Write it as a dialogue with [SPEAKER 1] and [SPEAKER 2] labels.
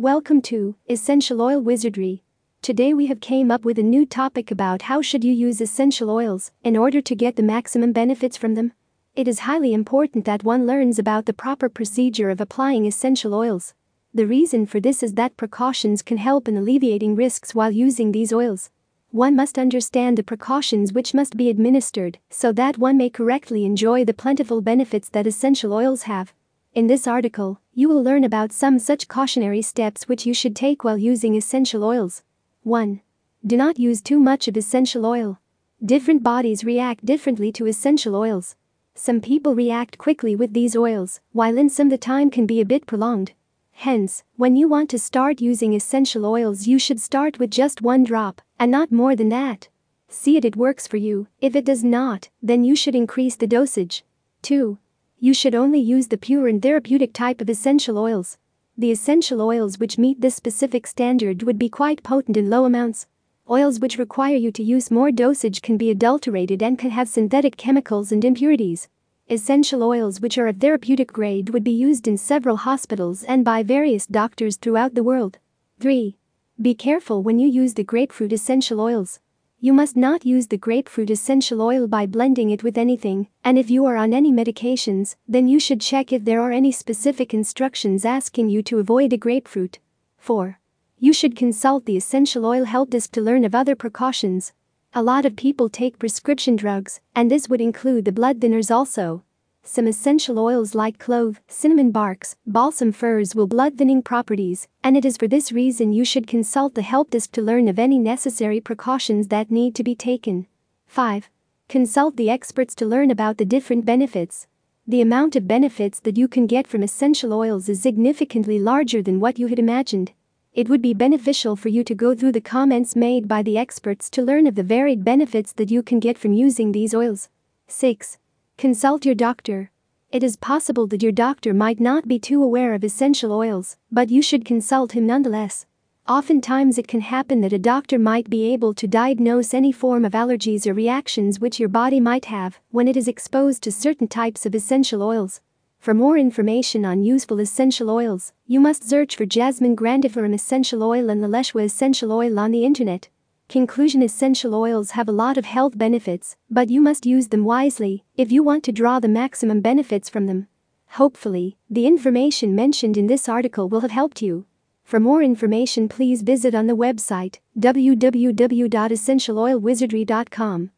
[SPEAKER 1] Welcome to Essential Oil Wizardry. Today we have came up with a new topic about how should you use essential oils in order to get the maximum benefits from them. It is highly important that one learns about the proper procedure of applying essential oils. The reason for this is that precautions can help in alleviating risks while using these oils. One must understand the precautions which must be administered so that one may correctly enjoy the plentiful benefits that essential oils have. In this article, you will learn about some such cautionary steps which you should take while using essential oils. 1. Do not use too much of essential oil. Different bodies react differently to essential oils. Some people react quickly with these oils, while in some the time can be a bit prolonged. Hence, when you want to start using essential oils, you should start with just one drop, and not more than that. See it, it works for you. If it does not, then you should increase the dosage. 2. You should only use the pure and therapeutic type of essential oils. The essential oils which meet this specific standard would be quite potent in low amounts. Oils which require you to use more dosage can be adulterated and can have synthetic chemicals and impurities. Essential oils which are of therapeutic grade would be used in several hospitals and by various doctors throughout the world. 3. Be careful when you use the grapefruit essential oils. You must not use the grapefruit essential oil by blending it with anything, and if you are on any medications, then you should check if there are any specific instructions asking you to avoid a grapefruit. 4. You should consult the essential oil help desk to learn of other precautions. A lot of people take prescription drugs, and this would include the blood thinners also. Some essential oils like clove, cinnamon barks, balsam firs will blood thinning properties, and it is for this reason you should consult the help desk to learn of any necessary precautions that need to be taken. 5. Consult the experts to learn about the different benefits. The amount of benefits that you can get from essential oils is significantly larger than what you had imagined. It would be beneficial for you to go through the comments made by the experts to learn of the varied benefits that you can get from using these oils. 6. Consult your doctor. It is possible that your doctor might not be too aware of essential oils, but you should consult him nonetheless. Oftentimes, it can happen that a doctor might be able to diagnose any form of allergies or reactions which your body might have when it is exposed to certain types of essential oils. For more information on useful essential oils, you must search for Jasmine grandiflorum essential oil and the Leleshwa essential oil on the internet. Conclusion Essential oils have a lot of health benefits, but you must use them wisely if you want to draw the maximum benefits from them. Hopefully, the information mentioned in this article will have helped you. For more information, please visit on the website www.essentialoilwizardry.com.